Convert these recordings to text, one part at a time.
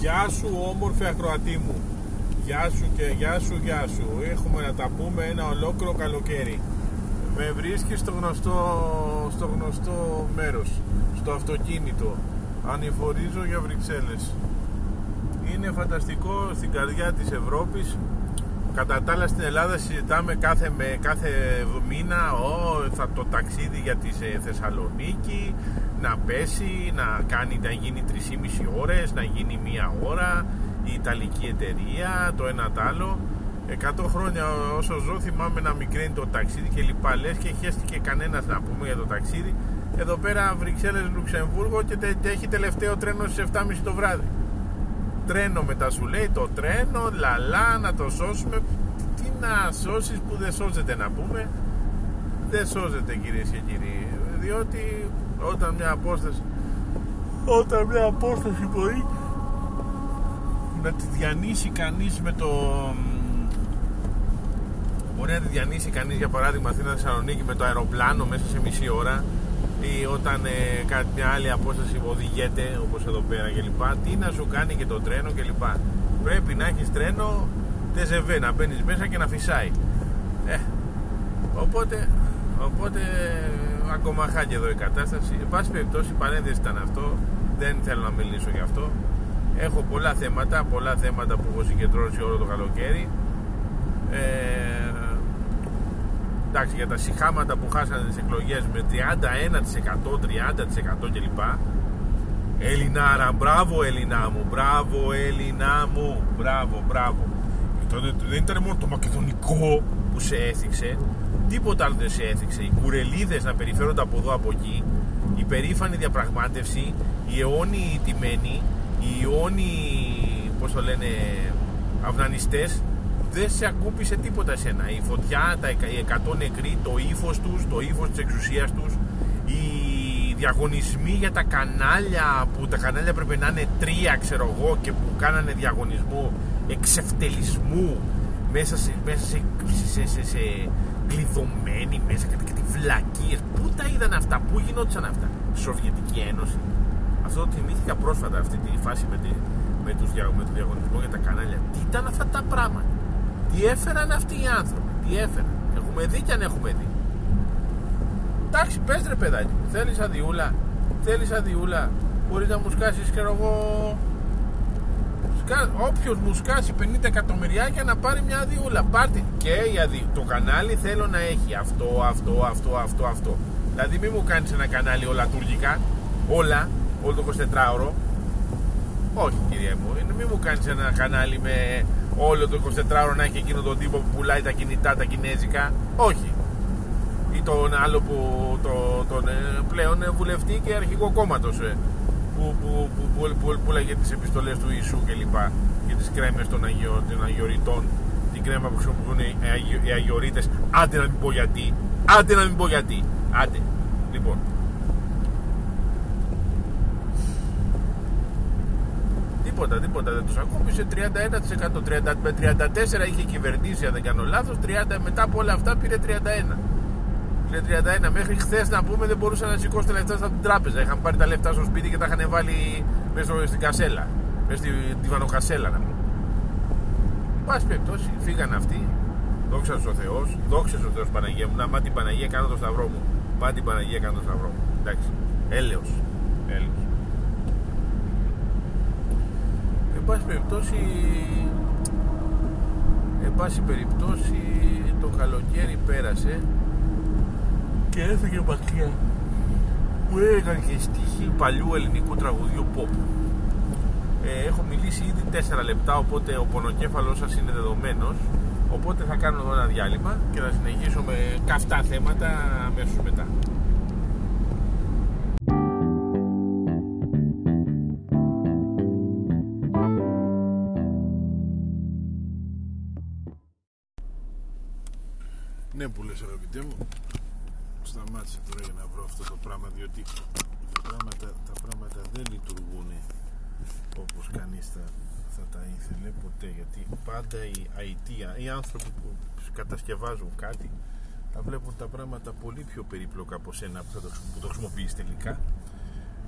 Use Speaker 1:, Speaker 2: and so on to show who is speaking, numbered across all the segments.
Speaker 1: Γεια σου όμορφη ακροατή μου. Γεια σου και γεια σου γεια σου. Έχουμε να τα πούμε ένα ολόκληρο καλοκαίρι. Με βρίσκεις στο γνωστό, στο γνωστό μέρος Στο αυτοκίνητο. Ανηφορίζω για Βρυξέλλες. Είναι φανταστικό στην καρδιά της Ευρώπης. Κατά τα άλλα στην Ελλάδα συζητάμε κάθε, με, κάθε μήνα ο, θα το ταξίδι για τη Θεσσαλονίκη να πέσει, να κάνει να γίνει 3,5 ώρες, να γίνει μία ώρα η Ιταλική εταιρεία, το ένα το άλλο. 100 χρόνια όσο ζω θυμάμαι να μικραίνει το ταξίδι και λοιπά. Λες και χέστηκε κανένας να πούμε για το ταξίδι. Εδώ πέρα Βρυξέλλες Λουξεμβούργο και τε, έχει τελευταίο τρένο στις 7.30 το βράδυ. Τρένο μετά σου λέει το τρένο λαλά να το σώσουμε. Τι να σώσεις που δεν σώζεται να πούμε. Δεν σώζεται κυρίες και κύριοι διότι όταν μια απόσταση όταν μια απόσταση μπορεί να τη διανύσει κανείς με το μπορεί να τη διανύσει κανείς για παράδειγμα Αθήνα Θεσσαλονίκη με το αεροπλάνο μέσα σε μισή ώρα ή όταν ε, κάτι μια άλλη απόσταση οδηγείται όπως εδώ πέρα κλπ τι να σου κάνει και το τρένο κλπ. Πρέπει να έχεις τρένο τεζεβέ να μπαίνεις μέσα και να φυσάει. Ε, οπότε οπότε ακόμα χάκι εδώ η κατάσταση. Εν πάση περιπτώσει παρένθεση ήταν αυτό. Δεν θέλω να μιλήσω γι' αυτό. Έχω πολλά θέματα πολλά θέματα που έχω συγκεντρώσει όλο το καλοκαίρι. Ε, εντάξει για τα συχάματα που χάσανε τις εκλογές με 31% 30% κλπ. Ελληνάρα, μπράβο Ελληνά μου, μπράβο Ελληνά μου, μπράβο, μπράβο. δεν ήταν μόνο το μακεδονικό που σε έθιξε, τίποτα άλλο δεν σε έθιξε. Οι κουρελίδες να περιφέρονται από εδώ από εκεί, η περήφανη διαπραγμάτευση, οι αιώνιοι τιμένοι, οι αιώνιοι, πώς το λένε, αυνανιστές, δεν σε ακούπησε τίποτα εσένα. Η φωτιά, τα, οι 100 νεκροί, το ύφος τους, το ύφος της εξουσίας τους, οι διαγωνισμοί για τα κανάλια που τα κανάλια πρέπει να είναι τρία, ξέρω εγώ, και που κάνανε διαγωνισμό εξευτελισμού μέσα σε, μέσα σε, σε, σε, σε κλειδωμένοι μέσα και, και τη βλακίε. Πού τα είδαν αυτά, πού γινόντουσαν αυτά; Σοβιετική Ένωση. Αυτό το θυμήθηκα πρόσφατα αυτή τη φάση με, τη, με, τους, με το διαγωνισμό για τα κανάλια. Τι ήταν αυτά τα πράγματα; Τι έφεραν αυτοί οι άνθρωποι, τι έφεραν; Έχουμε δει και αν έχουμε δει. Εντάξει, πες ρε παιδάκι, θέλεις αδειούλα, θέλεις αδειούλα, μπορείς να μου σκάσεις και εγώ όποιος μου σκάσει 50 εκατομμυριάκια να πάρει μια αδειούλα. Πάρτε. Και η το κανάλι θέλω να έχει αυτό, αυτό, αυτό, αυτό, αυτό. Δηλαδή μην μου κάνεις ένα κανάλι όλα τουρκικά. Όλα, όλο το 24ωρο όχι κυρία μου, μην μου κάνεις ένα κανάλι με όλο το 24ωρο να έχει εκείνο τον τύπο που πουλάει τα κινητά τα κινέζικα. Όχι. Ή τον άλλο που το, τον ε, πλέον βουλευτή και αρχικό κόμματος ε, που, που, που, που, που πουλάγε τις επιστολές του Ιησού κλπ. Και τις κρέμες των, αγιο, των αγιοριτών. Την κρέμα που χρησιμοποιούν οι, οι αγιορείτες. Άντε να μην πω γιατί. Άντε να μην πω γιατί. Άντε. Λοιπόν, Τίποτα, τίποτα δεν τους ακούμπησε. 31%. 30, με 34 είχε κυβερνήσει, αν δεν κάνω λάθος. 30 μετά από όλα αυτά πήρε 31. Πήρε 31. Μέχρι χθες να πούμε δεν μπορούσαν να σηκώσουν τα λεφτά από την τράπεζα. Είχαν πάρει τα λεφτά στο σπίτι και τα είχαν βάλει μέσα στην κασέλα. Μέσα στη βανοκασέλα να πούμε. Πάση περιπτώσει, φύγαν αυτοί. Δόξα ο Θεός, δόξα ο Θεός Παναγία μου. Να μα την Παναγία κάνω το σταυρό μου. Μα την Παναγία κάνω το σταυρό μου. Εντάξει. Έλεος. Έλεος. εν πάση περιπτώσει εν πάση περιπτώσει το καλοκαίρι πέρασε και έφυγε μακριά μου έκανε και στοιχή παλιού ελληνικού τραγουδιού pop. Ε, έχω μιλήσει ήδη 4 λεπτά οπότε ο πονοκέφαλος σας είναι δεδομένος. Οπότε θα κάνω εδώ ένα διάλειμμα και θα συνεχίσω με καυτά θέματα αμέσως μετά. Ναι που λες αγαπητέ μου Σταμάτησε τώρα για να βρω αυτό το πράγμα Διότι τα πράγματα, τα πράγματα δεν λειτουργούν Όπως κανείς θα, θα τα ήθελε ποτέ Γιατί πάντα οι αιτία Οι άνθρωποι που κατασκευάζουν κάτι Θα βλέπουν τα πράγματα πολύ πιο περίπλοκα από σένα Που, θα το, που το χρησιμοποιείς τελικά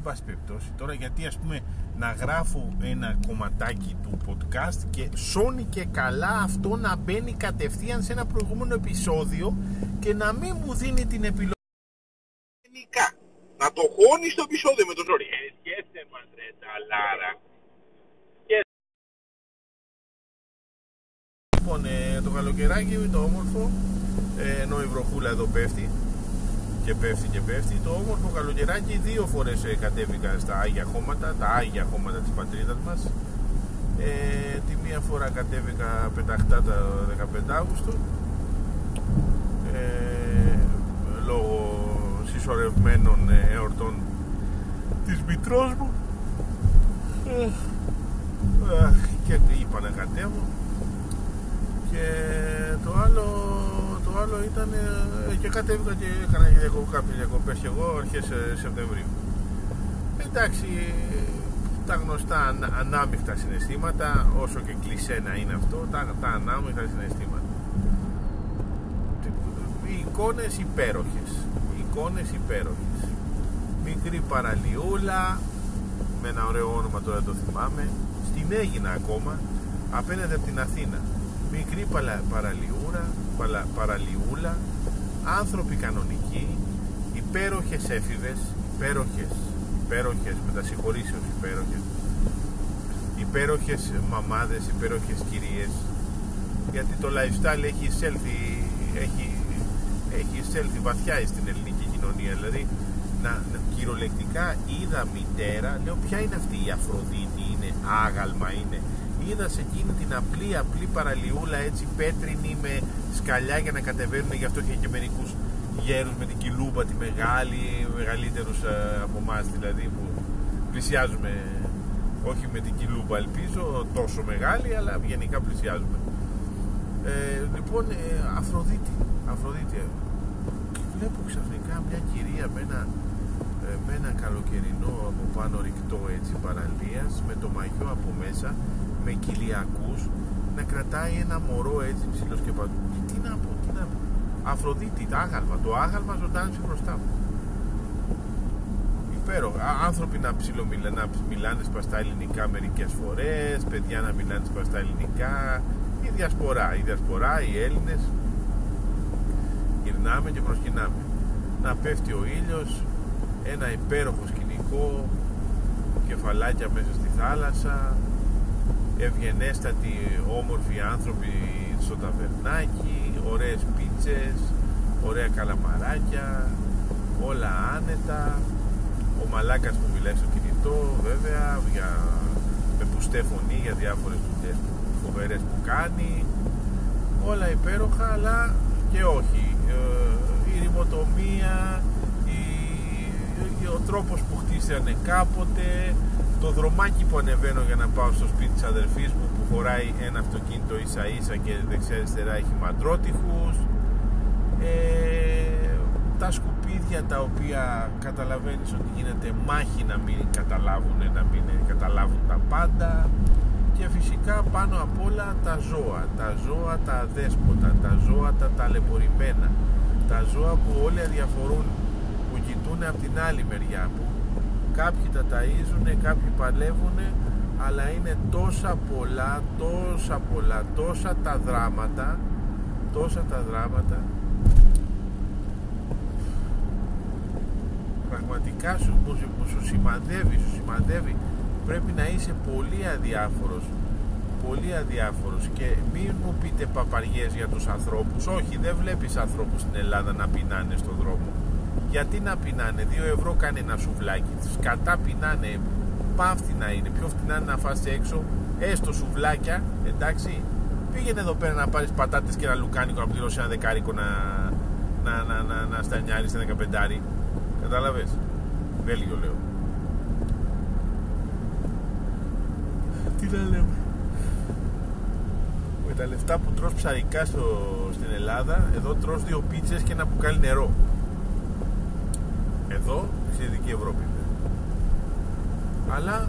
Speaker 1: πάση περιπτώσει τώρα γιατί ας πούμε να γράφω ένα κομματάκι του podcast και σώνει και καλά αυτό να μπαίνει κατευθείαν σε ένα προηγούμενο επεισόδιο και να μην μου δίνει την επιλογή. Να το χώνει στο επεισόδιο με το ζόρι ε, μας ρε ταλάρα Λοιπόν, ε, το καλοκαιράκι το όμορφο ε, ενώ η βροχούλα εδώ πέφτει και πέφτει και πέφτει. Το όμορφο καλοκαιράκι δύο φορές ε, κατέβηκα στα Άγια Χώματα τα Άγια Χώματα της πατρίδας μας. Ε, τη μία φορά κατέβηκα πεταχτά τα 15 Αύγουστο. Ε, λόγω συσσωρευμένων ε, εορτών της μητρός μου. Ε, και είπα να κατέβω. Και το άλλο το άλλο ήταν ε, και κατέβηκα και έκανα κάποιες διακοπές και εγώ αρχές ε, Σεπτεμβρίου. Εντάξει τα γνωστά ανάμειχτα συναισθήματα όσο και κλεισέ να είναι αυτό τα, τα ανάμειχτα συναισθήματα. Οι εικόνες υπέροχες οι εικόνες υπέροχες. Μικρή παραλιούλα με ένα ωραίο όνομα τώρα το θυμάμαι. Στην Έγινα ακόμα απέναντι από την Αθήνα. Μικρή παραλιούρα, παραλιούλα, άνθρωποι κανονικοί, υπέροχες έφηβες, υπέροχες, υπέροχες μετασυγχωρήσεως υπέροχες, υπέροχες μαμάδες, υπέροχες κυρίες, γιατί το lifestyle έχει εισέλθει, έχει, έχει εισέλθει βαθιά στην ελληνική κοινωνία, δηλαδή να, κυριολεκτικά είδα μητέρα, λέω ποια είναι αυτή η Αφροδίτη, είναι άγαλμα, είναι είδα σε εκείνη την απλή απλή παραλιούλα έτσι πέτρινη με σκαλιά για να κατεβαίνουν γι' αυτό και, και μερικούς γέρους με την κιλούμπα τη μεγάλη μεγαλύτερους ε, από εμάς δηλαδή που πλησιάζουμε όχι με την κιλούμπα ελπίζω τόσο μεγάλη αλλά γενικά πλησιάζουμε. Ε, λοιπόν ε, Αφροδίτη Αφροδίτη και βλέπω ξαφνικά μια κυρία με ένα ε, με ένα καλοκαιρινό από πάνω ρηκτό έτσι παραλίας με το μαγιό από μέσα με κοιλιακούς να κρατάει ένα μωρό έτσι ψηλός και παντού. Τι να πω, τι να πω. Αφροδίτη, το άγαλμα. Το άγαλμα ζωντάνεψε μπροστά μου. Υπέροχα. Άνθρωποι να ψιλομιλάνε, να μιλάνε σπαστά ελληνικά μερικές φορές, παιδιά να μιλάνε σπαστά ελληνικά. Η διασπορά, η διασπορά, οι Έλληνες. Γυρνάμε και προσκυνάμε. Να πέφτει ο ήλιος, ένα υπέροχο σκηνικό, κεφαλάκια μέσα στη θάλασσα, ευγενέστατοι όμορφοι άνθρωποι στο ταβερνάκι, ωραίες πίτσες, ωραία καλαμαράκια, όλα άνετα, ο μαλάκας που μιλάει στο κινητό βέβαια, για, με πουστέ φωνή για διάφορες δουλειές φοβερές που κάνει, όλα υπέροχα αλλά και όχι. Ε, η ρημοτομία, η, ο τρόπος που χτίσανε κάποτε, το δρομάκι που ανεβαίνω για να πάω στο σπίτι της αδερφής μου που χωράει ένα αυτοκίνητο ίσα ίσα και δεξιά αριστερά έχει μαντρότυχους ε, τα σκουπίδια τα οποία καταλαβαίνεις ότι γίνεται μάχη να μην καταλάβουν να μην καταλάβουν τα πάντα και φυσικά πάνω απ' όλα τα ζώα τα ζώα τα αδέσποτα τα ζώα τα ταλαιπωρημένα τα ζώα που όλοι αδιαφορούν που κοιτούν από την άλλη μεριά που κάποιοι τα ταΐζουν, κάποιοι παλεύουν αλλά είναι τόσα πολλά, τόσα πολλά, τόσα τα δράματα τόσα τα δράματα. Πραγματικά σου, σου, σου σημαδεύει, σου σημαδεύει. Πρέπει να είσαι πολύ αδιάφορος πολύ αδιάφορος και μην μου πείτε παπαριές για τους ανθρώπους. Όχι δεν βλέπεις ανθρώπους στην Ελλάδα να πεινάνε στον δρόμο γιατί να πεινάνε, 2 ευρώ κάνει ένα σουβλάκι. Σκατά πεινάνε, να είναι. Πιο φτηνά είναι να φας έξω, έστω σουβλάκια, εντάξει. Πήγαινε εδώ πέρα να πάρεις πατάτες και ένα λουκάνικο να πληρώσει ένα δεκάρικο να, να, να, να, να στανιάρεις ένα δεκαπεντάρι. Κατάλαβες; Βέλγιο λέω. Τι να λέμε. Με τα λεφτά που τρως ψαρικά στο, στην Ελλάδα, εδώ τρως δύο πίτσες και ένα μπουκάλι νερό εδώ στη Δυτική Ευρώπη. Αλλά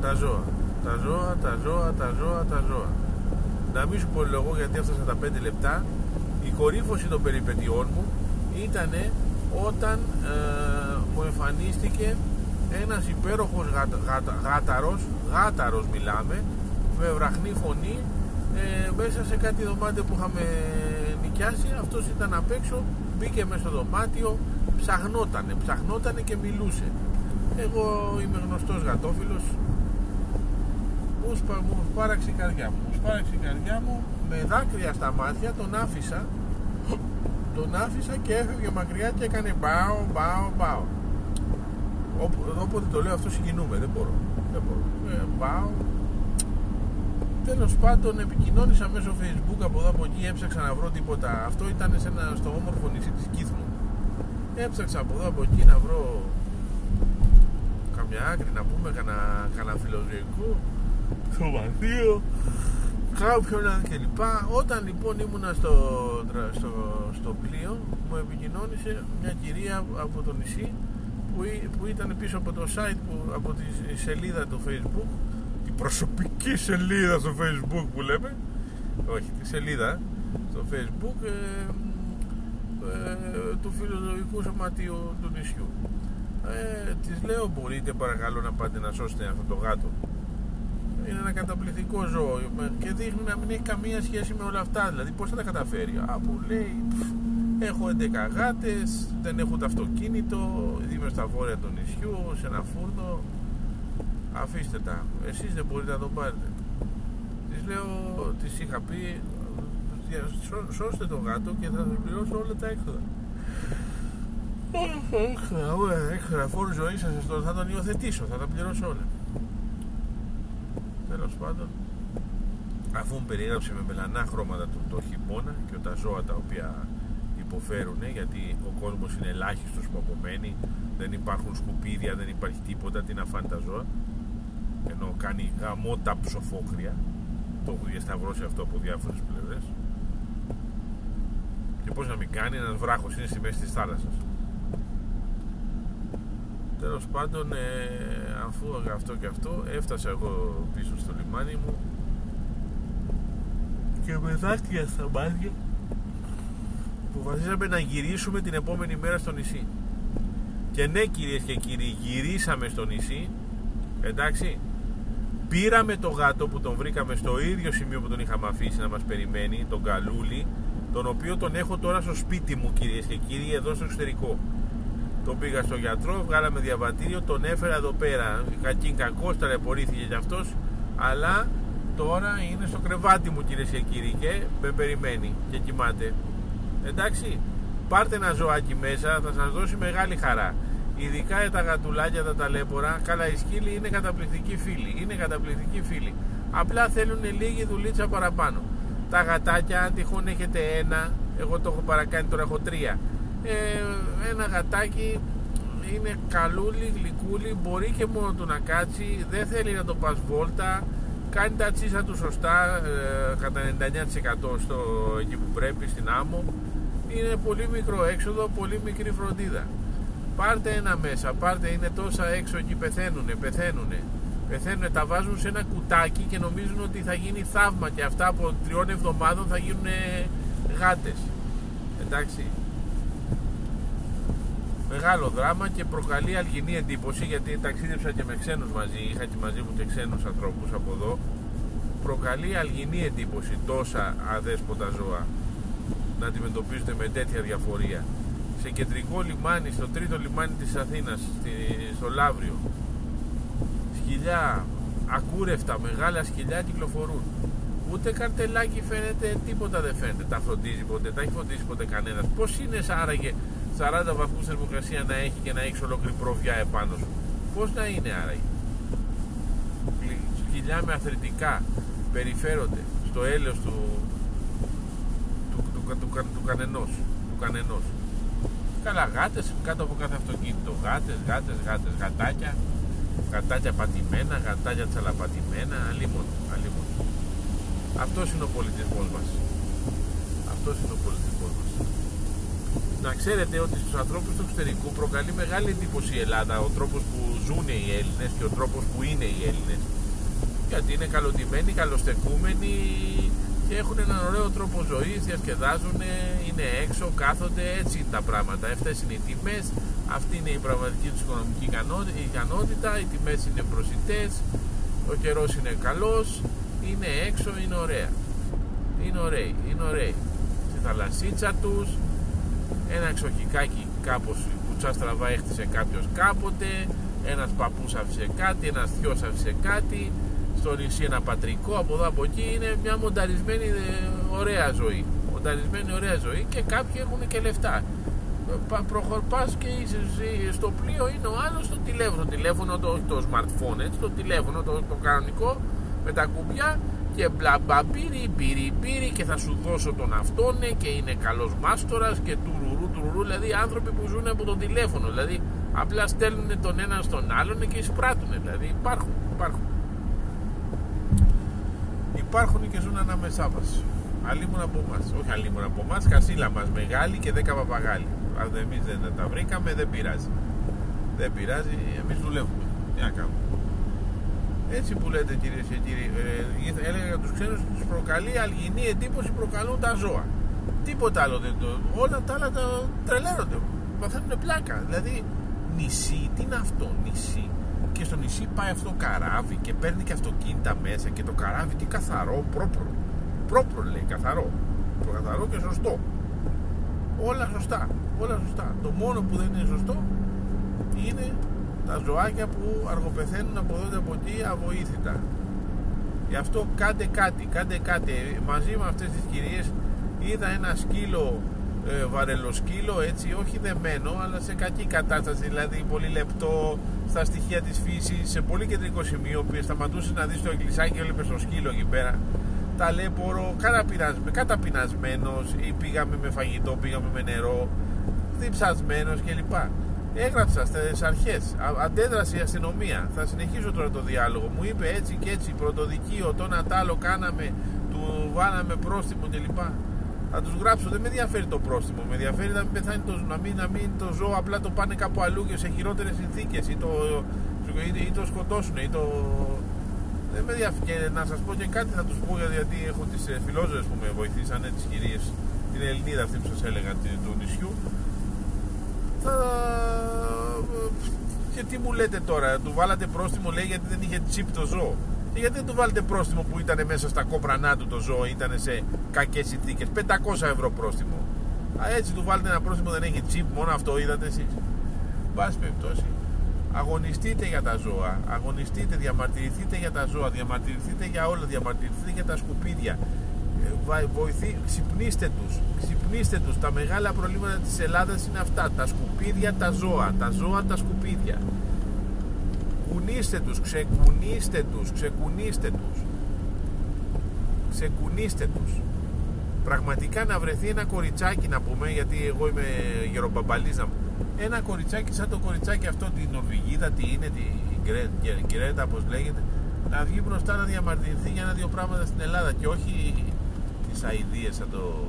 Speaker 1: τα ζώα. Τα ζώα, τα ζώα, τα ζώα, τα ζώα. Να μην σου πολυλογώ γιατί έφτασα τα 5 λεπτά. Η κορύφωση των περιπετειών μου ήταν όταν ε, μου εμφανίστηκε ένας υπέροχος γάτα, γάτα, γάταρος, γάταρος μιλάμε, με βραχνή φωνή, ε, μέσα σε κάτι δωμάτιο που είχαμε νοικιάσει, αυτός ήταν απ' έξω, μπήκε μέσα στο δωμάτιο, ψαχνότανε, ψαχνότανε και μιλούσε. Εγώ είμαι γνωστός γατόφιλος, μου, μου σπάραξε η καρδιά μου, μου σπάραξε η καρδιά μου, με δάκρυα στα μάτια τον άφησα, τον άφησα και έφευγε μακριά και έκανε μπάω, μπάω, μπάω. Όποτε το λέω αυτό συγκινούμε, δεν μπορώ. Δεν μπορώ. Ε, πάω. Τέλος πάντων, επικοινώνησα μέσω facebook από εδώ από εκεί, έψαξα να βρω τίποτα. Αυτό ήταν σε ένα, στο όμορφο νησί της Κύθμου. Έψαξα από εδώ από εκεί να βρω καμιά άκρη να πούμε, κανένα, κανένα φιλοζωικό, σωματείο, κάποιον κλπ. Όταν λοιπόν ήμουνα στο, στο, στο πλοίο, μου επικοινώνησε μια κυρία από το νησί που, ήταν πίσω από το site που, από τη σελίδα του facebook η προσωπική σελίδα στο facebook που λέμε όχι τη σελίδα στο facebook ε, ε, του φιλοσοφικού σωματείου του νησιού ε, της λέω μπορείτε παρακαλώ να πάτε να σώσετε αυτό το γάτο είναι ένα καταπληκτικό ζώο και δείχνει να μην έχει καμία σχέση με όλα αυτά δηλαδή πως θα τα καταφέρει; Α που λέει Έχω 11 γάτες, δεν έχω το αυτοκίνητο, είμαι στα βόρεια του νησιού, σε ένα φούρνο. Αφήστε τα, εσείς δεν μπορείτε να το πάρετε. Της λέω, της είχα πει, σώστε το γάτο και θα σας πληρώσω όλα τα έξοδα. Έξοδα, έξοδα, φόρου ζωή σας, θα τον υιοθετήσω, θα τα πληρώσω όλα. Τέλος πάντων, αφού μου περιέγραψε με μελανά χρώματα του το χειμώνα και τα ζώα τα οποία υποφέρουν γιατί ο κόσμος είναι ελάχιστος που απομένει δεν υπάρχουν σκουπίδια, δεν υπάρχει τίποτα τι να φάνε τα ζώα ενώ κάνει γαμώτα ψοφόκρια το έχω διασταυρώσει αυτό από διάφορες πλευρές και πως να μην κάνει ένας βράχος είναι στη μέση της θάλασσας. Τέλος πάντων ε, αφού αυτό και αυτό έφτασα εγώ πίσω στο λιμάνι μου. Και με δάκρυα στα μάτια αποφασίσαμε να γυρίσουμε την επόμενη μέρα στο νησί. Και ναι κυρίες και κύριοι, γυρίσαμε στο νησί, εντάξει, πήραμε το γάτο που τον βρήκαμε στο ίδιο σημείο που τον είχαμε αφήσει να μας περιμένει, τον Καλούλη, τον οποίο τον έχω τώρα στο σπίτι μου κυρίες και κύριοι, εδώ στο εξωτερικό. Τον πήγα στο γιατρό, βγάλαμε διαβατήριο, τον έφερα εδώ πέρα. Κακήν κακός, ταλαιπωρήθηκε κι αυτός, αλλά τώρα είναι στο κρεβάτι μου κυρίες και κύριοι και με περιμένει και κοιμάται. Εντάξει, πάρτε ένα ζωάκι μέσα, θα σας δώσει μεγάλη χαρά. Ειδικά τα γατουλάκια, τα ταλέπορα, καλά οι σκύλοι είναι καταπληκτικοί φίλοι. Είναι καταπληκτικοί φίλοι. Απλά θέλουν λίγη δουλίτσα παραπάνω. Τα γατάκια, αν τυχόν έχετε ένα, εγώ το έχω παρακάνει, τώρα έχω τρία. Ε, ένα γατάκι είναι καλούλι, γλυκούλι, μπορεί και μόνο του να κάτσει, δεν θέλει να το πας βόλτα, κάνει τα τσίσα του σωστά, ε, κατά 99% στο, εκεί που πρέπει, στην άμμο είναι πολύ μικρό έξοδο, πολύ μικρή φροντίδα. Πάρτε ένα μέσα, πάρτε, είναι τόσα έξω εκεί πεθαίνουνε, πεθαίνουνε. Πεθαίνουνε, τα βάζουν σε ένα κουτάκι και νομίζουν ότι θα γίνει θαύμα και αυτά από τριών εβδομάδων θα γίνουν γάτες. Εντάξει. Μεγάλο δράμα και προκαλεί αλγινή εντύπωση γιατί ταξίδεψα και με ξένους μαζί, είχα και μαζί μου και ξένους ανθρώπους από εδώ. Προκαλεί αλγινή εντύπωση τόσα αδέσποτα ζώα να αντιμετωπίζονται με τέτοια διαφορία. Σε κεντρικό λιμάνι, στο τρίτο λιμάνι της Αθήνας, στο Λαύριο, σκυλιά, ακούρευτα, μεγάλα σκυλιά κυκλοφορούν. Ούτε καρτελάκι φαίνεται, τίποτα δεν φαίνεται. Τα φροντίζει ποτέ, τα έχει φροντίσει ποτέ κανένας. Πώς είναι άραγε 40 βαθμούς θερμοκρασία να έχει και να έχει ολόκληρη προβιά επάνω σου; Πώς να είναι άραγε; Σκυλιά με αθρητικά περιφέρονται στο έλεος του, του, του, του κανενός, του κανενός. Καλά γάτες κάτω από κάθε αυτοκίνητο, γάτες, γάτες, γάτες, γατάκια, γατάκια πατημένα, γατάκια τσαλαπατημένα, αλίμον, αλίμον. Αυτός είναι ο πολιτισμός μας. Αυτός είναι ο πολιτισμός μας. Να ξέρετε ότι στους ανθρώπους του εξωτερικού προκαλεί μεγάλη εντύπωση η Ελλάδα, ο τρόπος που ζουν οι Έλληνες και ο τρόπος που είναι οι Έλληνες. Γιατί είναι καλοτημένοι, καλοστεκούμενοι, και έχουν έναν ωραίο τρόπο ζωής, διασκεδάζουν, είναι έξω, κάθονται, έτσι είναι τα πράγματα. Αυτές είναι οι τιμές, αυτή είναι η πραγματική τους οικονομική ικανότητα, οι τιμές είναι προσιτές, ο καιρός είναι καλός, είναι έξω, είναι ωραία. Είναι ωραίοι, είναι ωραίοι. Στη θαλασσίτσα τους, ένα εξοχικάκι κάπως κουτσά στραβά έχτισε κάποιος κάποτε, ένας παππούς άφησε κάτι, ένας θειός άφησε κάτι, στο νησί ένα πατρικό, από εδώ από εκεί είναι μια μονταρισμένη ε, ωραία ζωή. Μονταρισμένη ωραία ζωή και κάποιοι έχουν και λεφτά. Προχωρπάς και είσαι στο πλοίο είναι ο άλλος στο τηλέφωνο, το τηλέφωνο το, το smartphone, έτσι, το τηλέφωνο το, το κανονικό με τα κουμπιά και μπλα μπιρι μπιρι μπιρι και θα σου δώσω τον αυτόν και είναι καλός μάστορας και τουρουρού τουρουρού δηλαδή άνθρωποι που ζουν από το τηλέφωνο δηλαδή απλά στέλνουν τον ένα στον άλλον και εισπράττουν δηλαδή υπάρχουν, υπάρχουν υπάρχουν και ζουν ανάμεσά μας. Αλλήμον από εμάς. Όχι αλλήμον από εμάς, κασίλα μας μεγάλη και δέκα παπαγάλοι. Αν εμείς δεν τα βρήκαμε, δεν πειράζει. Δεν πειράζει, εμείς δουλεύουμε. Τι να κάνουμε. Έτσι που λέτε κυρίες και κύριοι, ε, έλεγα για τους ξένους τους προκαλεί αλγινή εντύπωση προκαλούν τα ζώα. Τίποτα άλλο δεν το. Όλα τα άλλα τα τρελαίνονται. Μαθαίνουν πλάκα. Δηλαδή, νησί, τι είναι αυτό, νησί; Και στο νησί πάει αυτό το καράβι και παίρνει και αυτοκίνητα μέσα και το καράβι τι καθαρό, πρόπρο. Πρόπρο λέει, καθαρό. Προκαθαρό και σωστό. Όλα σωστά. Όλα σωστά. Το μόνο που δεν είναι σωστό είναι τα ζωάκια που αργοπεθαίνουν από εδώ και από εκεί αβοήθητα. Γι' αυτό κάντε κάτι, κάντε κάτι. Μαζί με αυτές τις κυρίες είδα ένα σκύλο ε, βαρελοσκύλο έτσι όχι δεμένο αλλά σε κακή κατάσταση δηλαδή πολύ λεπτό στα στοιχεία της φύσης σε πολύ κεντρικό σημείο που σταματούσες να δεις το εκκλησάκι και έβλεπες στο σκύλο εκεί πέρα ταλέπορο, καταπεινασμένος ή πήγαμε με φαγητό, πήγαμε με νερό διψασμένος κλπ έγραψα στις αρχές. Αντέδρασε η αστυνομία. Θα συνεχίσω τώρα το διάλογο. Μου είπε έτσι και έτσι. Πρωτοδικείο, το Νατάλο κάναμε. Του βάλαμε πρόστιμο κλπ θα τους γράψω. Δεν με ενδιαφέρει το πρόστιμο. Με ενδιαφέρει να μην πεθάνει το, να μην, να μην το ζώο απλά το πάνε κάπου αλλού και σε χειρότερες συνθήκες ή το, ή, ή το σκοτώσουν. Ή το... Δεν με ενδιαφέρει. Και να σας πω και κάτι θα τους πω γιατί έχω τις ε, φιλόζωες που με βοηθήσανε, τις κυρίες, την Ελληνίδα αυτή που σας έλεγα του νησιού. Θα... Και τι μου λέτε τώρα, του βάλατε πρόστιμο λέει γιατί δεν είχε τσίπ το ζώο. Και γιατί δεν του βάλετε πρόστιμο που ήταν μέσα στα κόπρανά του το ζώο, ήταν σε κακές συνθήκες. 500 ευρώ πρόστιμο. Α, έτσι του βάλετε ένα πρόστιμο, δεν έχει τσίπ, μόνο αυτό είδατε εσείς. Πάση περιπτώσει, αγωνιστείτε για τα ζώα, αγωνιστείτε, διαμαρτυρηθείτε για τα ζώα, διαμαρτυρηθείτε για όλα, διαμαρτυρηθείτε για τα σκουπίδια. Ε, βοηθεί, ξυπνήστε τους, ξυπνήστε τους. Τα μεγάλα προβλήματα της Ελλάδας είναι αυτά, τα σκουπίδια, τα ζώα, τα ζώα, τα σκουπίδια ξεκουνήστε τους, ξεκουνήστε τους, ξεκουνήστε τους. Ξεκουνήστε τους. Πραγματικά να βρεθεί ένα κοριτσάκι να πούμε γιατί εγώ είμαι γερομπαμπαλής ένα κοριτσάκι σαν το κοριτσάκι αυτό την Νορβηγίδα τι είναι την Γκρέτα πως λέγεται να βγει μπροστά να διαμαρτυρηθεί για ένα-δύο πράγματα στην Ελλάδα και όχι τις αηδίες σαν το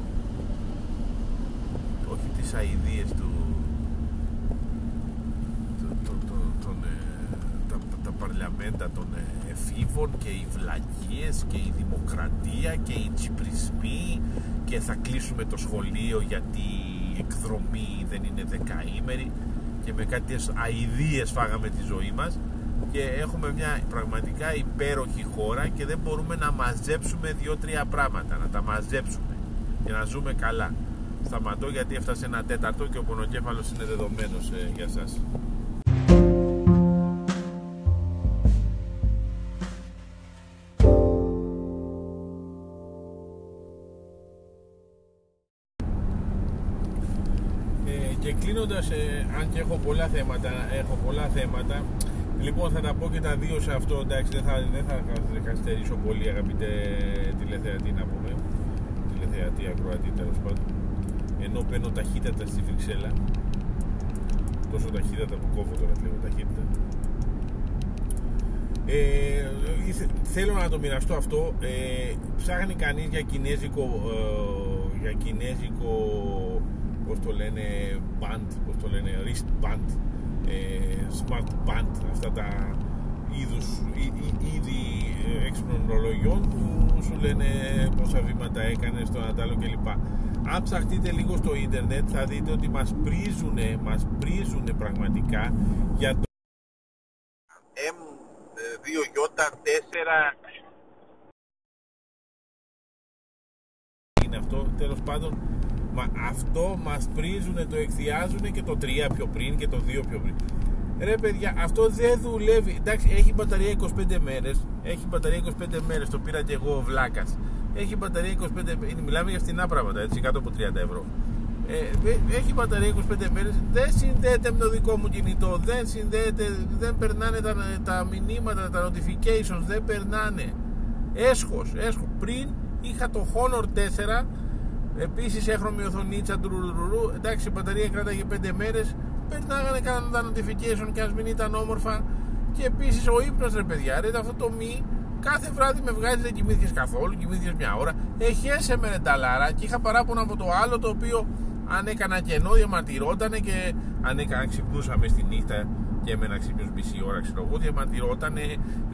Speaker 1: όχι τις αηδίες του παρλιαμέντα των ε, εφήβων και οι βλακίες και η δημοκρατία και οι τσιπρισμοί και θα κλείσουμε το σχολείο γιατί η εκδρομή δεν είναι δεκαήμερη και με κάτι αηδίες φάγαμε τη ζωή μας και έχουμε μια πραγματικά υπέροχη χώρα και δεν μπορούμε να μαζέψουμε δύο-τρία πράγματα, να τα μαζέψουμε και να ζούμε καλά. Σταματώ γιατί έφτασε ένα τέταρτο και ο πονοκέφαλος είναι δεδομένος ε, για σας. Κλείνοντας, ε, αν και έχω πολλά θέματα, έχω πολλά θέματα, λοιπόν θα τα πω και τα δύο σε αυτό, εντάξει δεν θα, δεν θα καθυστερήσω πολύ αγαπητέ τηλεθεατή να πούμε, τηλεθεατή, ακροατή τέλος πάντων, ενώ παίρνω ταχύτατα στη Βρυξέλλα, τόσο ταχύτατα που κόβω τώρα λίγο ταχύτητα. Ε, θέλω να το μοιραστώ αυτό. Ε, ψάχνει κανείς για κινέζικο, ε, για κινέζικο πώς το λένε band, πώς το λένε wristband, ε, smart band, αυτά τα είδους, είδη έξυπνων ρολογιών που που σου λένε πόσα βήματα έκανε στο Αντάλλο κλπ. Αν ψαχτείτε λίγο στο ίντερνετ θα δείτε ότι μας πρίζουνε, μας πρίζουνε πραγματικά για το M2J4 είναι αυτό, τέλος πάντων Μα αυτό μας πρίζουνε, το εκθιάζουνε και το 3 πιο πριν και το 2 πιο πριν. Ρε παιδιά, αυτό δεν δουλεύει. Εντάξει, έχει μπαταρία 25 μέρες. Έχει μπαταρία 25 μέρες, το πήρα και εγώ ο Βλάκας. Έχει μπαταρία 25 μέρες. Μιλάμε για φθηνά πράγματα, έτσι, κάτω από 30 ευρώ. Ε, έχει μπαταρία 25 μέρες, δεν συνδέεται με το δικό μου κινητό, δεν συνδέεται, δεν περνάνε τα, τα μηνύματα, τα notifications, δεν περνάνε. Έσχος, έσχος. Πριν είχα το Honor 4 Επίσης έχρωμη οθονίτσα ρουρουρου. Εντάξει, η μπαταρία κράταγε 5 μέρες. Περνάγανε κάνανε τα notification και ας μην ήταν όμορφα. Και επίσης ο ύπνος ρε παιδιά, ρε αυτό το μη κάθε βράδυ με βγάζεις δεν κοιμήθηκες καθόλου, κοιμήθηκες μια ώρα. Εχέσαι με ρενταλάρα και είχα παράπονα από το άλλο το οποίο αν έκανα κενό διαμαρτυρότανε και αν έκανα ξυπνούσαμε στη νύχτα και έμενα ξύπνιος μισή ώρα, ξέρω εγώ, διαμαρτυρότανε,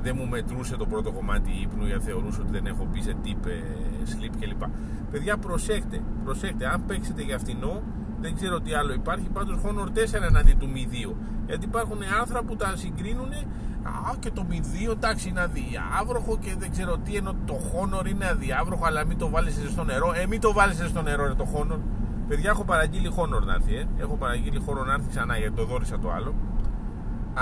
Speaker 1: δεν μου μετρούσε το πρώτο κομμάτι ύπνου γιατί θεωρούσε ότι δεν έχω μπει σε tip ε, sleep κλπ. Παιδιά, προσέχτε, προσέχτε. Αν παίξετε για φθηνό, δεν ξέρω τι άλλο υπάρχει. Πάντως Honor 4 εναντί του Mi 2. Γιατί υπάρχουν άρθρα που τα συγκρίνουν. Α, και το Mi 2 εντάξει είναι αδιάβροχο και δεν ξέρω τι. Ενώ το Honor είναι αδιάβροχο, αλλά μην το βάλει στο νερό. Ε, μην το βάλει στο νερό, ρε, το Honor. Παιδιά, έχω παραγγείλει Honor να έρθει, ε. Έχω παραγγείλει Honor να έρθει ξανά γιατί το δόρισα το άλλο.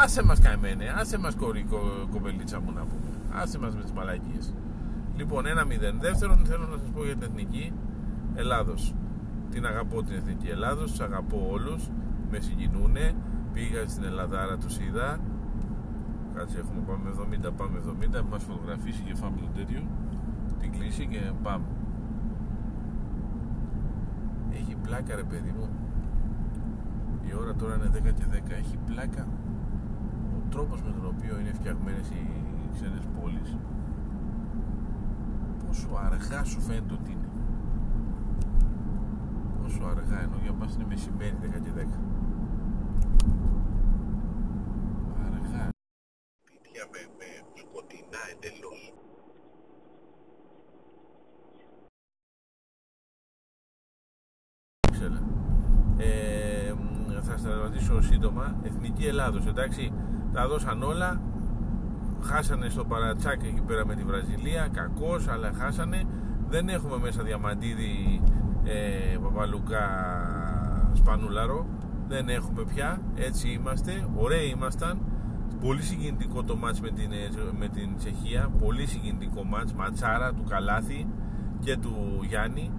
Speaker 1: Άσε μας καημένε, άσε μας κορικό κομπελίτσα μου να πούμε. Άσε μας με τις μαλακίες. Λοιπόν, ένα μηδέν. Δεύτερον, θέλω να σας πω για την εθνική Ελλάδος. Την αγαπώ την εθνική Ελλάδος, τους αγαπώ όλους. Με συγκινούνε. Πήγα στην Ελλαδάρα, του είδα. Κάτσε, έχουμε πάμε 70, πάμε 70. Μας φωτογραφίσει και φάμε το τέτοιο. Την κλείσει και πάμε. Έχει πλάκα, ρε παιδί μου. Η ώρα τώρα είναι 10 και 10. Έχει πλάκα ο τρόπος με τον οποίο είναι φτιαγμένες οι ξένες πόλεις. Πόσο αργά σου φαίνεται ότι είναι. Πόσο αργά ενώ για μας είναι μεσημέρι 10 και 10 αργά σπίτια με, με σκοτεινά εντελώς ε, θα σας ρωτήσω σύντομα Εθνική Ελλάδος εντάξει. Τα δώσαν όλα. Χάσανε στο παρατσάκ εκεί πέρα με τη Βραζιλία κακός αλλά χάσανε. Δεν έχουμε μέσα Διαμαντίδη ε, Παπαλουκά Σπανούλαρο. Δεν έχουμε πια. Έτσι είμαστε. Ωραίοι ήμασταν. Πολύ συγκινητικό το μάτς με την, με την Τσεχία. Πολύ συγκινητικό μάτς. Ματσάρα του Καλάθη και του Γιάννη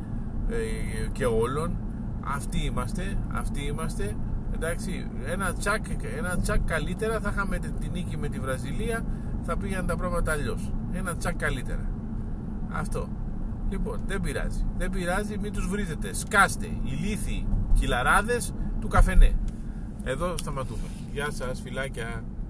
Speaker 1: ε, και όλων. Αυτοί είμαστε. Αυτοί είμαστε εντάξει ένα τσακ, ένα τσακ καλύτερα θα είχαμε την νίκη με τη Βραζιλία θα πήγαιναν τα πράγματα αλλιώς. Ένα τσακ καλύτερα. Αυτό. Λοιπόν, δεν πειράζει. Δεν πειράζει, μην τους βρίζετε. Σκάστε, ηλίθιοι κυλαράδες του καφενέ. Εδώ σταματούμε. Γεια σας, φιλάκια.